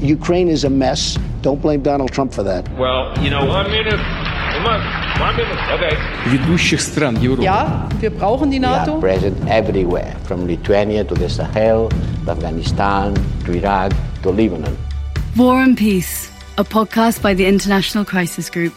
Ukraine is a mess. Don't blame Donald Trump for that. Well, you know, one minute. One, one minute. Okay. ведущих стран Европы. Ja, wir brauchen die We are NATO. present everywhere, from Lithuania to the Sahel, to Afghanistan, to Iraq, to Lebanon. War and Peace, a podcast by the International Crisis Group.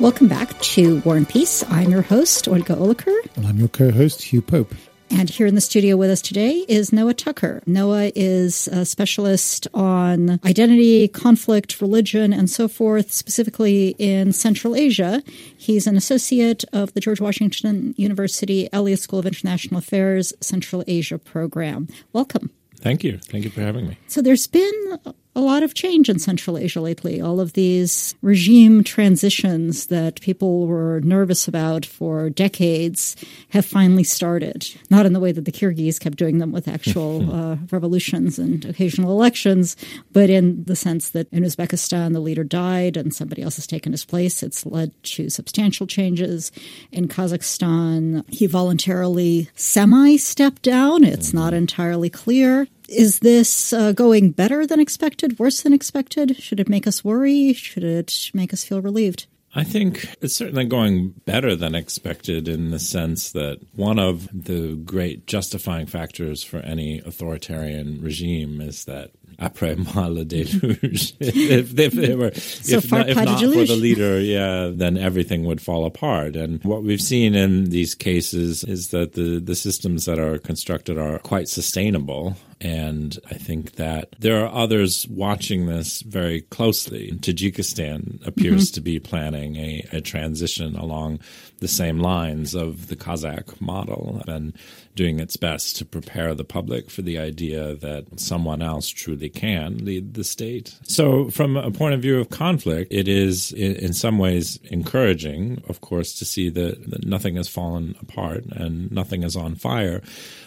Welcome back to War and Peace. I'm your host, Olga Oliker. And I'm your co host, Hugh Pope. And here in the studio with us today is Noah Tucker. Noah is a specialist on identity, conflict, religion, and so forth, specifically in Central Asia. He's an associate of the George Washington University Elliott School of International Affairs Central Asia program. Welcome. Thank you. Thank you for having me. So there's been a lot of change in Central Asia lately. All of these regime transitions that people were nervous about for decades have finally started. Not in the way that the Kyrgyz kept doing them with actual uh, revolutions and occasional elections, but in the sense that in Uzbekistan the leader died and somebody else has taken his place. It's led to substantial changes. In Kazakhstan, he voluntarily semi stepped down. It's not entirely clear. Is this uh, going better than expected, worse than expected? Should it make us worry? Should it make us feel relieved? I think it's certainly going better than expected in the sense that one of the great justifying factors for any authoritarian regime is that après moi le déluge. if, if they were, So if, not, if not for the leader, yeah, then everything would fall apart. And what we've seen in these cases is that the, the systems that are constructed are quite sustainable. And I think that there are others watching this very closely. Tajikistan appears to be planning a, a transition along the same lines of the Kazakh model and doing its best to prepare the public for the idea that someone else truly can lead the state. So, from a point of view of conflict, it is in some ways encouraging, of course, to see that, that nothing has fallen apart and nothing is on fire.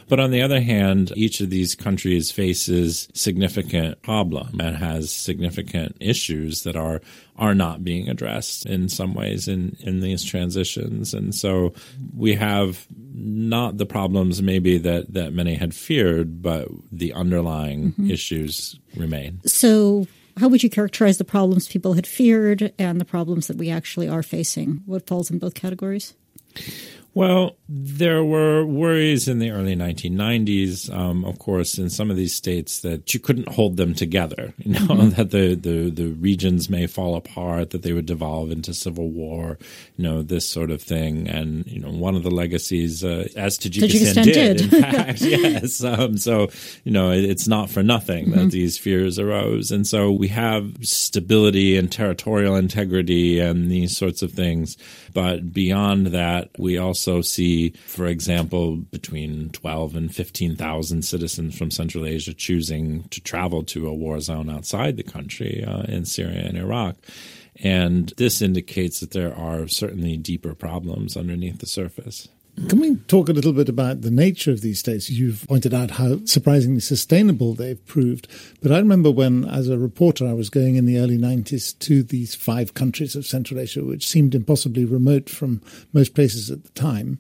But on the other hand, each of these countries faces significant problem and has significant issues that are are not being addressed in some ways in, in these transitions. And so we have not the problems maybe that, that many had feared, but the underlying mm-hmm. issues remain. So, how would you characterize the problems people had feared and the problems that we actually are facing? What falls in both categories? Well, there were worries in the early 1990s, um, of course, in some of these states that you couldn't hold them together. You know that the, the the regions may fall apart, that they would devolve into civil war, you know this sort of thing. And you know one of the legacies, uh, as Tajikistan, Tajikistan did, did. in fact, yes. Um, so you know it, it's not for nothing that these fears arose, and so we have stability and territorial integrity and these sorts of things. But beyond that, we also see, for example, between 12 and 15,000 citizens from Central Asia choosing to travel to a war zone outside the country uh, in Syria and Iraq. And this indicates that there are certainly deeper problems underneath the surface. Can we talk a little bit about the nature of these states? You've pointed out how surprisingly sustainable they've proved. But I remember when, as a reporter, I was going in the early 90s to these five countries of Central Asia, which seemed impossibly remote from most places at the time.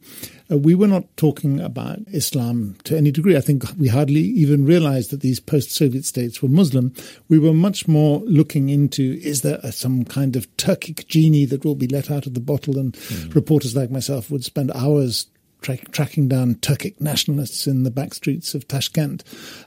Uh, we were not talking about Islam to any degree. I think we hardly even realized that these post Soviet states were Muslim. We were much more looking into is there a, some kind of Turkic genie that will be let out of the bottle? And reporters like myself would spend hours tra- tracking down Turkic nationalists in the back streets of Tashkent.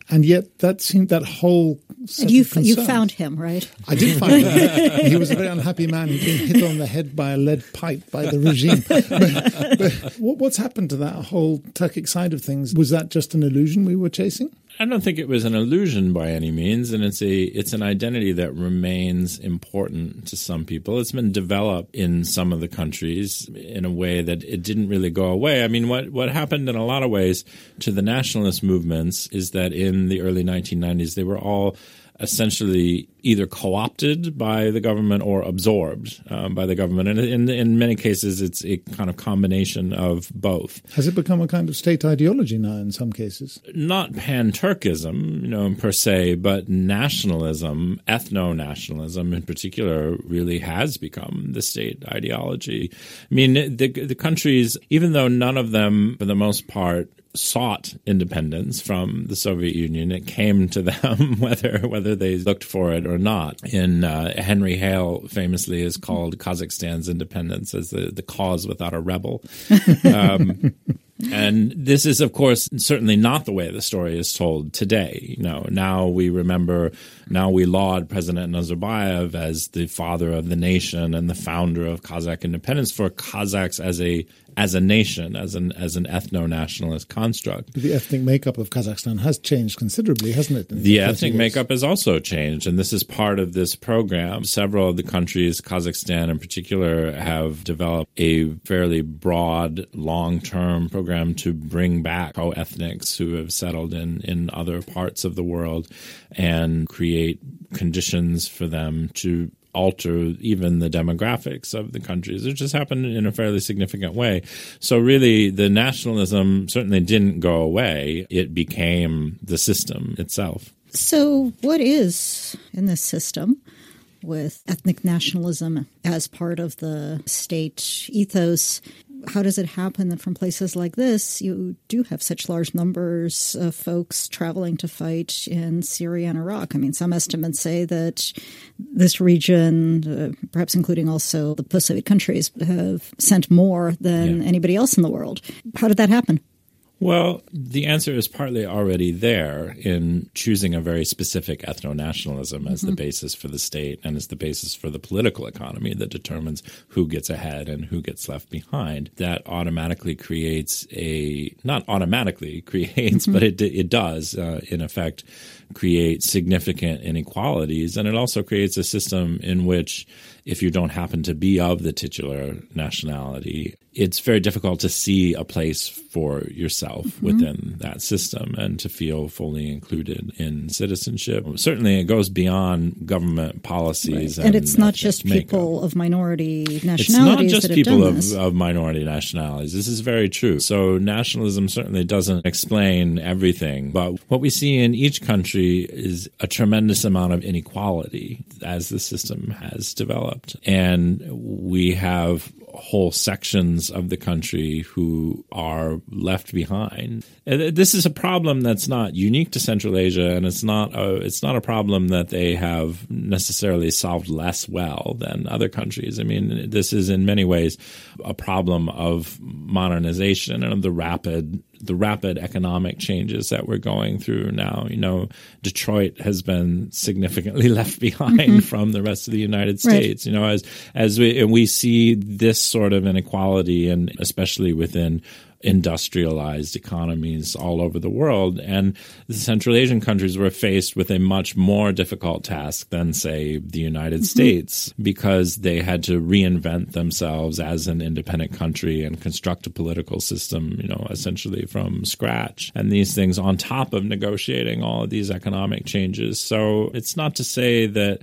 And yet that seemed that whole you, you found him, right? I did find him. he was a very unhappy man. He'd been hit on the head by a lead pipe by the regime. But, but what, what's happened to that whole Turkic side of things? Was that just an illusion we were chasing? I don't think it was an illusion by any means, and it's a it's an identity that remains important to some people. It's been developed in some of the countries in a way that it didn't really go away. I mean, what what happened in a lot of ways to the nationalist movements is that in the early 1990s they were all essentially either co-opted by the government or absorbed um, by the government, and in in many cases it's a kind of combination of both. Has it become a kind of state ideology now in some cases? not pan-Turkism, you know, per se, but nationalism, ethno-nationalism in particular, really has become the state ideology. I mean, the the countries, even though none of them, for the most part, sought independence from the Soviet Union. It came to them whether whether they looked for it or not. In uh, Henry Hale famously is called Kazakhstan's independence as the, the cause without a rebel. Um, and this is, of course, certainly not the way the story is told today. You know, now we remember, now we laud President Nazarbayev as the father of the nation and the founder of Kazakh independence for Kazakhs as a as a nation, as an as an ethno nationalist construct. The ethnic makeup of Kazakhstan has changed considerably, hasn't it? The ethnic years? makeup has also changed, and this is part of this program. Several of the countries, Kazakhstan in particular, have developed a fairly broad, long term program to bring back co ethnics who have settled in in other parts of the world and create conditions for them to alter even the demographics of the countries. It just happened in a fairly significant way. So really, the nationalism certainly didn't go away. It became the system itself. So, what is in this system? With ethnic nationalism as part of the state ethos, how does it happen that from places like this you do have such large numbers of folks traveling to fight in Syria and Iraq? I mean, some estimates say that this region, uh, perhaps including also the post Soviet countries, have sent more than yeah. anybody else in the world. How did that happen? Well, the answer is partly already there in choosing a very specific ethno nationalism as mm-hmm. the basis for the state and as the basis for the political economy that determines who gets ahead and who gets left behind. That automatically creates a, not automatically creates, mm-hmm. but it, it does, uh, in effect, create significant inequalities. And it also creates a system in which if you don't happen to be of the titular nationality, it's very difficult to see a place for yourself mm-hmm. within that system and to feel fully included in citizenship. Certainly, it goes beyond government policies, right. and, and, it's not just makeup. people of minority nationalities. It's not just people of, of minority nationalities. This is very true. So nationalism certainly doesn't explain everything, but what we see in each country is a tremendous amount of inequality as the system has developed, and we have whole sections of the country who are left behind. This is a problem that's not unique to Central Asia, and it's not a, it's not a problem that they have necessarily solved less well than other countries. I mean, this is in many ways a problem of modernization and of the rapid the rapid economic changes that we're going through now. You know, Detroit has been significantly left behind mm-hmm. from the rest of the United States. Right. You know, as as we and we see this sort of inequality, and especially within industrialized economies all over the world. And the Central Asian countries were faced with a much more difficult task than, say, the United mm-hmm. States because they had to reinvent themselves as an independent country and construct a political system, you know, essentially from scratch. And these things on top of negotiating all of these economic changes. So it's not to say that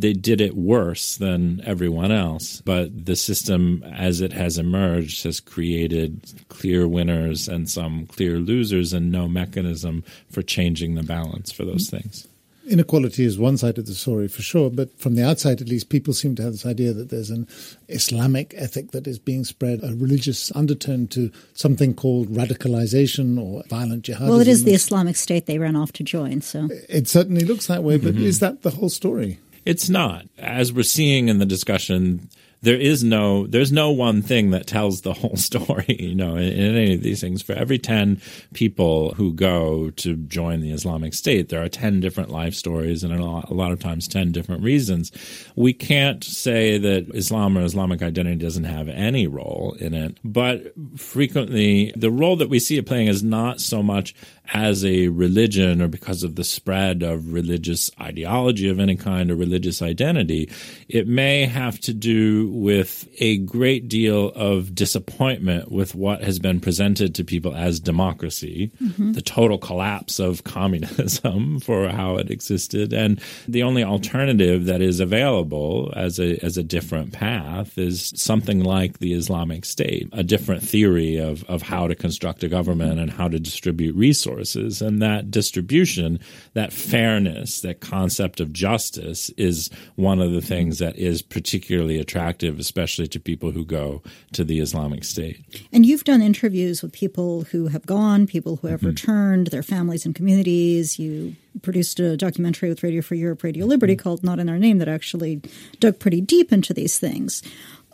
they did it worse than everyone else. But the system, as it has emerged, has created clear winners and some clear losers, and no mechanism for changing the balance for those things. Inequality is one side of the story for sure, but from the outside, at least, people seem to have this idea that there's an Islamic ethic that is being spread, a religious undertone to something called radicalization or violent jihadism. Well, it is the Islamic State they ran off to join, so. It certainly looks that way, but mm-hmm. is that the whole story? It's not. As we're seeing in the discussion, there is no there's no one thing that tells the whole story you know in, in, any of these things. For every 10 people who go to join the islamic state there are 10 different life stories and a lot, a lot of times 10 different reasons. We can't say that islam or islamic identity doesn't have any role in it but frequently the role that we see it playing is not so much as a religion or because of the spread of religious ideology of any kind or religious identity. It may have to do with a great deal of disappointment with what has been presented to people as democracy, mm-hmm. the total collapse of communism for how it existed, and the only alternative that is available as a as a different path is something like the Islamic State, a different theory of of how to construct a government and how to distribute resources, and that distribution, that fairness, that concept of justice is one of the things that is particularly attractive attractive, especially to people who go to the Islamic State. And you've done interviews with people who have gone, people who have mm-hmm. returned, their families and communities. You produced a documentary with Radio Free Europe, Radio Liberty mm-hmm. called Not in Our Name that actually dug pretty deep into these things.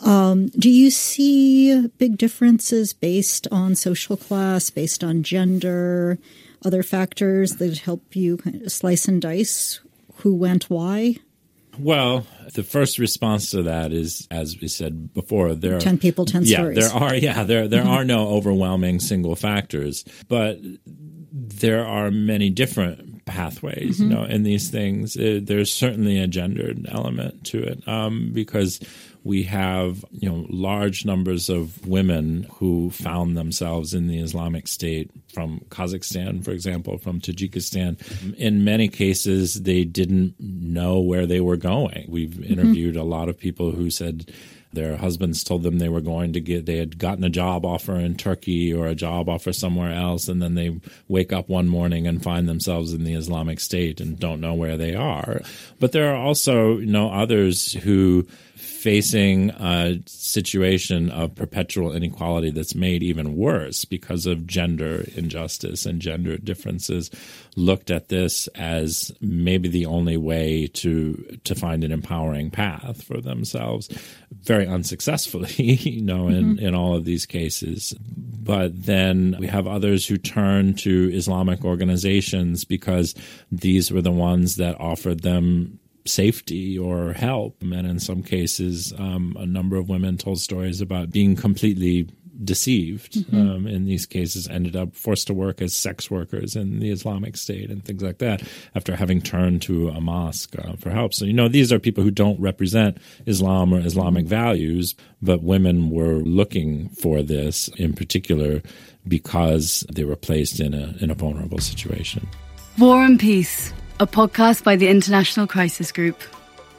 Um, do you see big differences based on social class, based on gender, other factors that help you slice and dice who went why? Well, the first response to that is, as we said before, there are ten people, ten yeah, stories. There are yeah, there there are no overwhelming single factors, but there are many different pathways. Mm-hmm. You know, in these things, it, there's certainly a gendered element to it um, because we have you know large numbers of women who found themselves in the Islamic State from Kazakhstan, for example, from Tajikistan. In many cases, they didn't know where they were going. We've mm-hmm. interviewed mm-hmm. a lot of people who said their husbands told them they were going to get they had gotten a job offer in Turkey or a job offer somewhere else and then they wake up one morning and find themselves in the Islamic State and don't know where they are but there are also you know others who facing a situation of perpetual inequality that's made even worse because of gender injustice and gender differences looked at this as maybe the only way to to find an empowering path for themselves very unsuccessfully you know in mm-hmm. in all of these cases but then we have others who turn to islamic organizations because these were the ones that offered them safety or help. And in some cases, um, a number of women told stories about being completely deceived mm-hmm. um, in these cases ended up forced to work as sex workers in the islamic state and things like that after having turned to a mosque uh, for help so you know these are people who don't represent islam or islamic values but women were looking for this in particular because they were placed in a in a vulnerable situation war and peace a podcast by the International Crisis Group.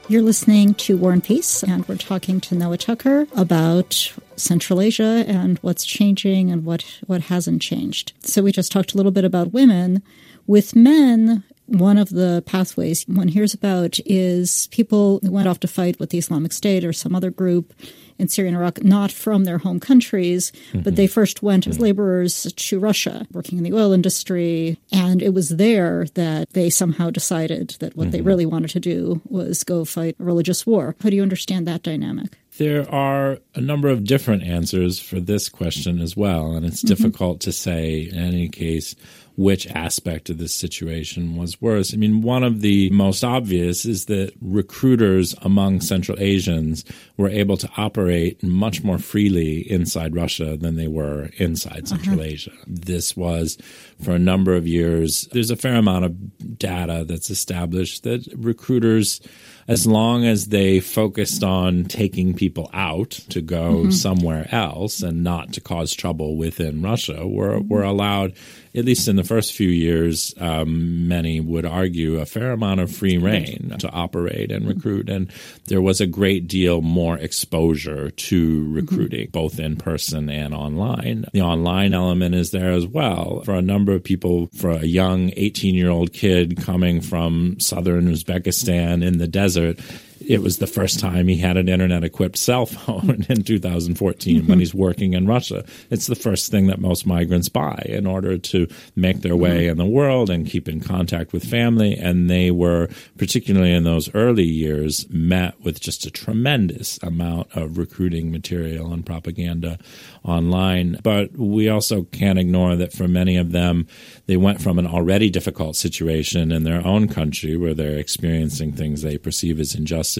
You're listening to War and Peace, and we're talking to Noah Tucker about Central Asia and what's changing and what, what hasn't changed. So, we just talked a little bit about women. With men, one of the pathways one hears about is people who went off to fight with the Islamic State or some other group in Syria and Iraq, not from their home countries, mm-hmm. but they first went as laborers to Russia, working in the oil industry. And it was there that they somehow decided that what mm-hmm. they really wanted to do was go fight a religious war. How do you understand that dynamic? There are a number of different answers for this question as well, and it's mm-hmm. difficult to say in any case which aspect of this situation was worse. I mean, one of the most obvious is that recruiters among Central Asians were able to operate much more freely inside Russia than they were inside Central uh-huh. Asia. This was for a number of years. There's a fair amount of data that's established that recruiters as long as they focused on taking people out to go mm-hmm. somewhere else and not to cause trouble within Russia, were, were allowed at least in the first few years, um, many would argue a fair amount of free rein to operate and recruit. And there was a great deal more exposure to recruiting, both in person and online. The online element is there as well. For a number of people, for a young 18 year old kid coming from southern Uzbekistan in the desert, desert it was the first time he had an internet equipped cell phone in 2014 mm-hmm. when he's working in Russia. It's the first thing that most migrants buy in order to make their way in the world and keep in contact with family. And they were, particularly in those early years, met with just a tremendous amount of recruiting material and propaganda online. But we also can't ignore that for many of them, they went from an already difficult situation in their own country where they're experiencing things they perceive as injustice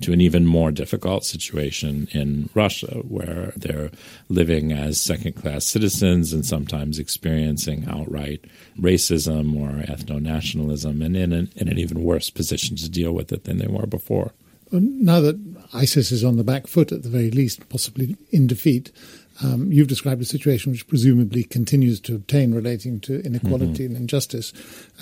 to an even more difficult situation in Russia where they're living as second class citizens and sometimes experiencing outright racism or ethno nationalism and in an, in an even worse position to deal with it than they were before. Now that ISIS is on the back foot, at the very least, possibly in defeat, um, you've described a situation which presumably continues to obtain relating to inequality mm-hmm. and injustice.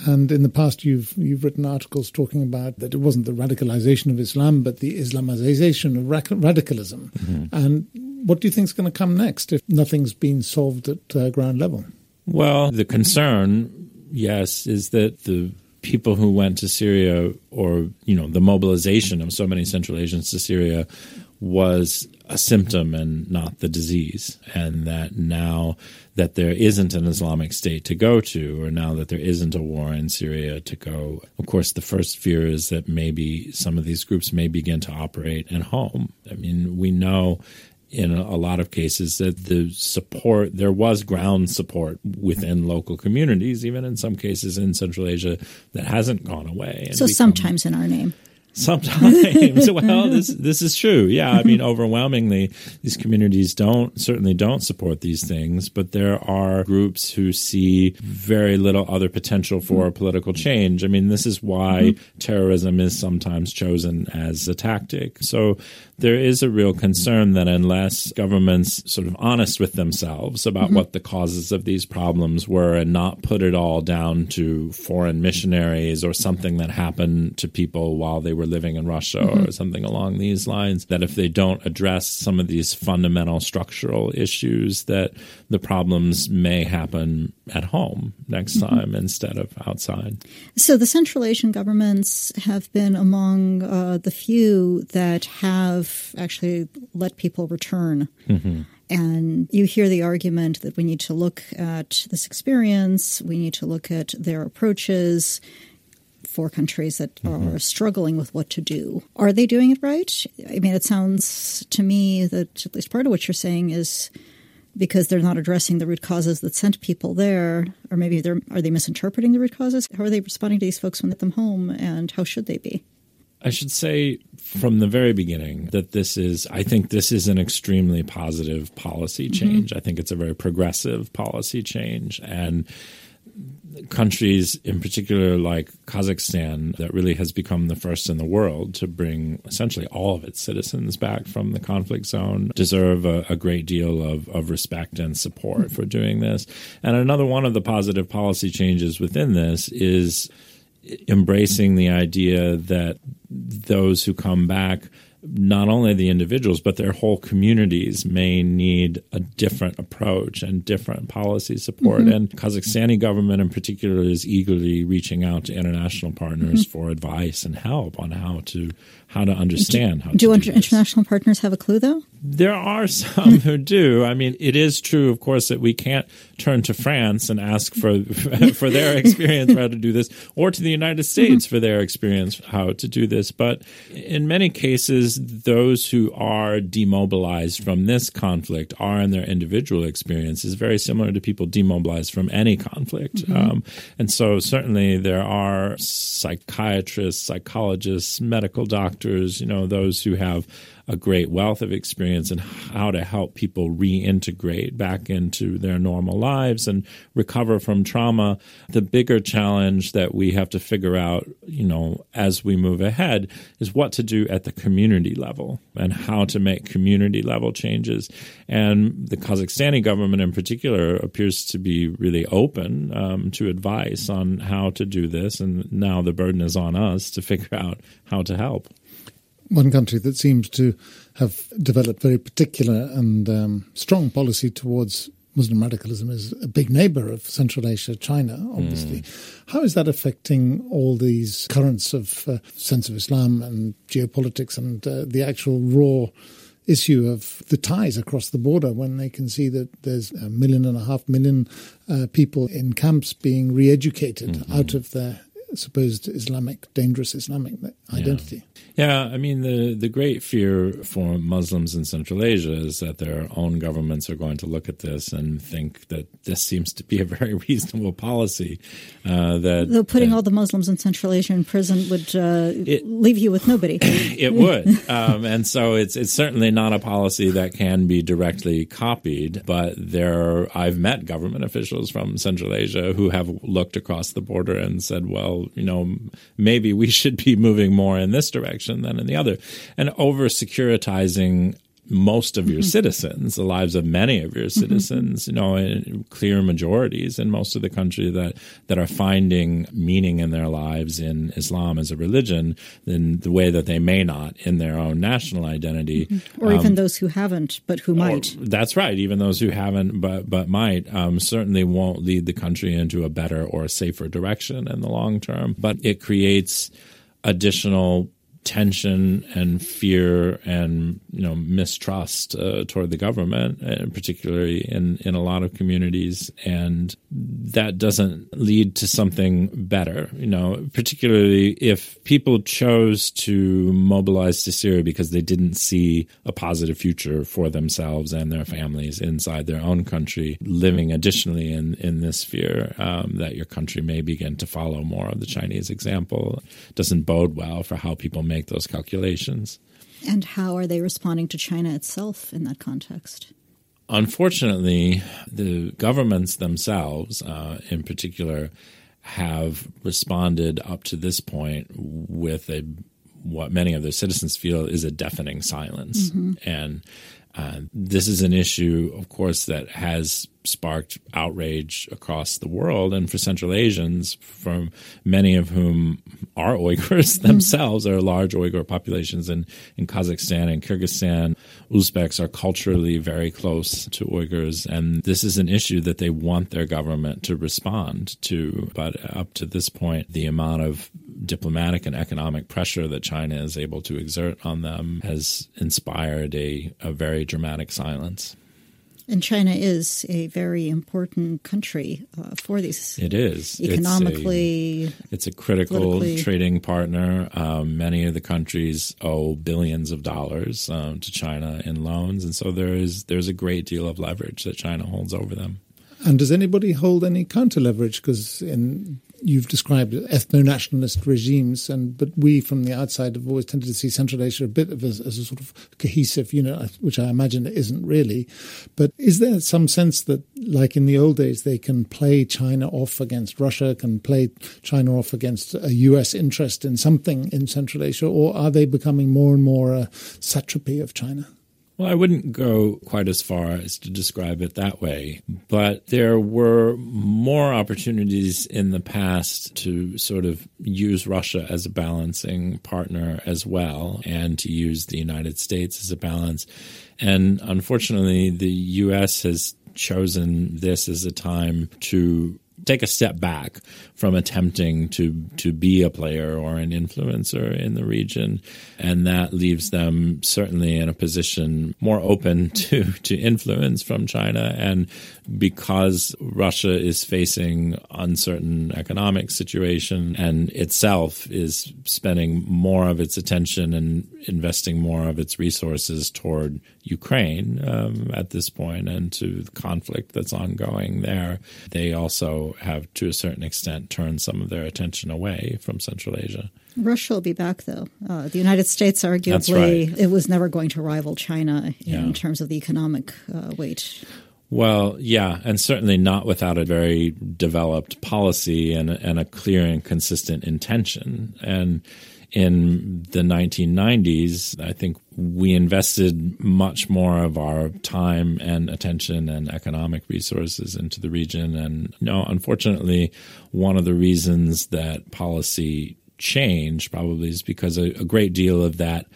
And in the past, you've you've written articles talking about that it wasn't the radicalization of Islam, but the Islamization of radicalism. Mm-hmm. And what do you think is going to come next if nothing's been solved at uh, ground level? Well, the concern, yes, is that the people who went to Syria or, you know, the mobilization of so many Central Asians to Syria was a symptom and not the disease, and that now that there isn't an Islamic State to go to, or now that there isn't a war in Syria to go, of course, the first fear is that maybe some of these groups may begin to operate at home. I mean, we know in a lot of cases that the support there was ground support within local communities even in some cases in central asia that hasn't gone away so become, sometimes in our name Sometimes, well, this this is true. Yeah, I mean, overwhelmingly, these communities don't certainly don't support these things, but there are groups who see very little other potential for political change. I mean, this is why mm-hmm. terrorism is sometimes chosen as a tactic. So there is a real concern that unless governments sort of honest with themselves about mm-hmm. what the causes of these problems were and not put it all down to foreign missionaries or something that happened to people while they were living in Russia mm-hmm. or something along these lines, that if they don't address some of these fundamental structural issues, that the problems may happen at home next mm-hmm. time instead of outside. So the Central Asian governments have been among uh, the few that have actually let people return. Mm-hmm. And you hear the argument that we need to look at this experience, we need to look at their approaches for countries that mm-hmm. are struggling with what to do. Are they doing it right? I mean, it sounds to me that at least part of what you're saying is because they're not addressing the root causes that sent people there, or maybe they're are they misinterpreting the root causes? How are they responding to these folks when they get them home, and how should they be? I should say from the very beginning that this is, I think this is an extremely positive policy mm-hmm. change. Mm-hmm. I think it's a very progressive policy change. And countries, in particular like Kazakhstan, that really has become the first in the world to bring essentially all of its citizens back from the conflict zone, deserve a, a great deal of, of respect and support for doing this. And another one of the positive policy changes within this is embracing the idea that those who come back not only the individuals, but their whole communities may need a different approach and different policy support. Mm-hmm. And Kazakhstani government in particular is eagerly reaching out to international partners mm-hmm. for advice and help on how to how to understand do, how do, do international partners have a clue though? There are some who do. I mean, it is true, of course, that we can't turn to France and ask for for their experience how to do this, or to the United States mm-hmm. for their experience how to do this. But in many cases, those who are demobilized from this conflict are in their individual experiences very similar to people demobilized from any conflict. Mm-hmm. Um, and so, certainly, there are psychiatrists, psychologists, medical doctors, you know, those who have a great wealth of experience in how to help people reintegrate back into their normal lives and recover from trauma. The bigger challenge that we have to figure out, you know, as we move ahead is what to do at the community level and how to make community level changes. And the Kazakhstani government in particular appears to be really open um, to advice on how to do this. And now the burden is on us to figure out how to help one country that seems to have developed very particular and um, strong policy towards Muslim radicalism is a big neighbor of Central Asia, China, obviously. Mm. How is that affecting all these currents of uh, sense of Islam and geopolitics and uh, the actual raw issue of the ties across the border when they can see that there's a million and a half million uh, people in camps being re educated mm-hmm. out of their supposed Islamic, dangerous Islamic identity. Yeah. yeah. I mean, the, the great fear for Muslims in Central Asia is that their own governments are going to look at this and think that this seems to be a very reasonable policy. Uh, that Though putting all the Muslims in Central Asia in prison would uh, it, leave you with nobody. it would. Um, and so it's, it's certainly not a policy that can be directly copied, but there, I've met government officials from Central Asia who have looked across the border and said, well, you know, maybe we should be moving more in this direction than in the other. And over securitizing most of your mm-hmm. citizens, the lives of many of your mm-hmm. citizens, you know, in clear majorities in most of the country that, that are finding meaning in their lives in Islam as a religion in the way that they may not in their own national identity. Mm-hmm. Or um, even those who haven't, but who might. That's right. Even those who haven't, but, but might, um, certainly won't lead the country into a better or a safer direction in the long term. But it creates additional tension and fear and you know mistrust uh, toward the government, uh, particularly in in a lot of communities, and that doesn't lead to something better. You know, particularly if people chose to mobilize to Syria because they didn't see a positive future for themselves and their families inside their own country, living additionally in in this fear um, that your country may begin to follow more of the Chinese example, doesn't bode well for how people make those calculations. And how are they responding to China itself in that context? Unfortunately, the governments themselves, uh, in particular, have responded up to this point with a what many of their citizens feel is a deafening silence, mm-hmm. and uh, this is an issue, of course, that has sparked outrage across the world. And for Central Asians, from many of whom are Uyghurs themselves, there are large Uyghur populations in, in Kazakhstan and Kyrgyzstan. Uzbeks are culturally very close to Uyghurs. And this is an issue that they want their government to respond to. But up to this point, the amount of diplomatic and economic pressure that China is able to exert on them has inspired a, a very dramatic silence. And China is a very important country uh, for these. It is economically. It's a, it's a critical trading partner. Um, many of the countries owe billions of dollars um, to China in loans, and so there is there's a great deal of leverage that China holds over them. And does anybody hold any counter leverage? Because in you've described ethno-nationalist regimes, and but we from the outside have always tended to see Central Asia a bit of as, as a sort of cohesive unit, which I imagine it isn't really. But is there some sense that, like in the old days, they can play China off against Russia, can play China off against a U.S. interest in something in Central Asia, or are they becoming more and more a satrapy of China? Well, I wouldn't go quite as far as to describe it that way, but there were more opportunities in the past to sort of use Russia as a balancing partner as well, and to use the United States as a balance. And unfortunately, the U.S. has chosen this as a time to take a step back from attempting to to be a player or an influencer in the region, and that leaves them certainly in a position more open to to influence from China. And because Russia is facing uncertain economic situation and itself is spending more of its attention and investing more of its resources toward Ukraine um, at this point and to the conflict that's ongoing there, they also have, to a certain extent, turned some of their attention away from Central Asia. Russia will be back, though. Uh, the United States, arguably, right. it was never going to rival China in Yeah. terms of the economic uh, weight. Well, yeah, and certainly not without a very developed policy and, and a clear and consistent intention. And in the 1990s, I think we invested much more of our time and attention and economic resources into the region. And you know, unfortunately, one of the reasons that policy changed probably is because a, a great deal of that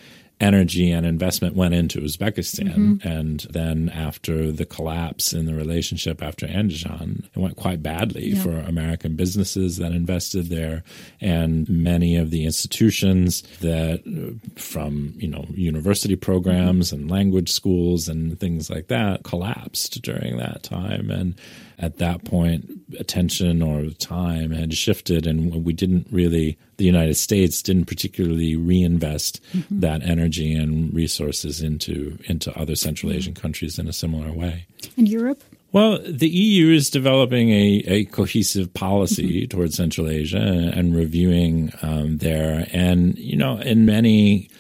energy and investment went into Uzbekistan. And then after the collapse in the relationship after Andijan, it went quite badly Yeah. for American businesses that invested there. And many of the institutions that uh, from, you know, university programs and language schools and things like that collapsed during that time. And at that point, attention or time had shifted, and we didn't really, the United States didn't particularly reinvest mm-hmm. that energy and resources into into other Central mm-hmm. Asian countries in a similar way. And Europe? Well, the EU is developing a, a cohesive policy mm-hmm. towards Central Asia and, and reviewing um, there. And, you know, in many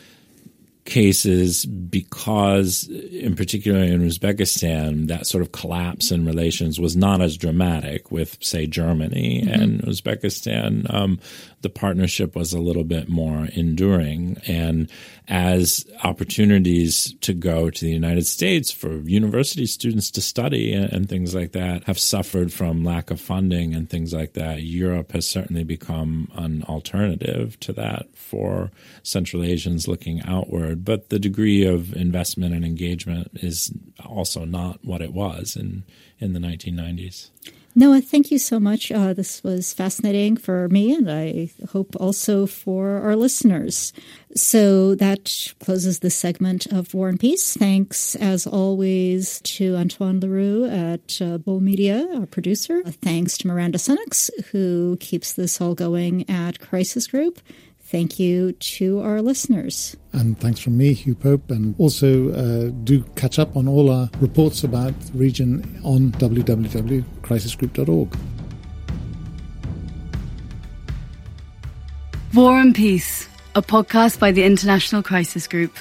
cases, because in particular in Uzbekistan, that sort of collapse in relations was not as dramatic with, say, Germany and Uzbekistan. Um, the partnership was a little bit more enduring. And as opportunities to go to the United States for university students to study and, and things like that have suffered from lack of funding and things like that, Europe has certainly become an alternative to that for Central Asians looking outward. But the degree of investment and engagement is also not what it was in, in the 1990s. Noah, thank you so much. Uh, this was fascinating for me, and I hope also for our listeners. So that closes this segment of War and Peace. Thanks, as always, to Antoine Leroux at uh, Bull Media, our producer. Thanks to Miranda Senex, who keeps this all going at Crisis Group. Thank you to our listeners. And thanks from me, Hugh Pope. And also uh, do catch up on all our reports about the region on www.crisisgroup.org. War and Peace, a podcast by the International Crisis Group.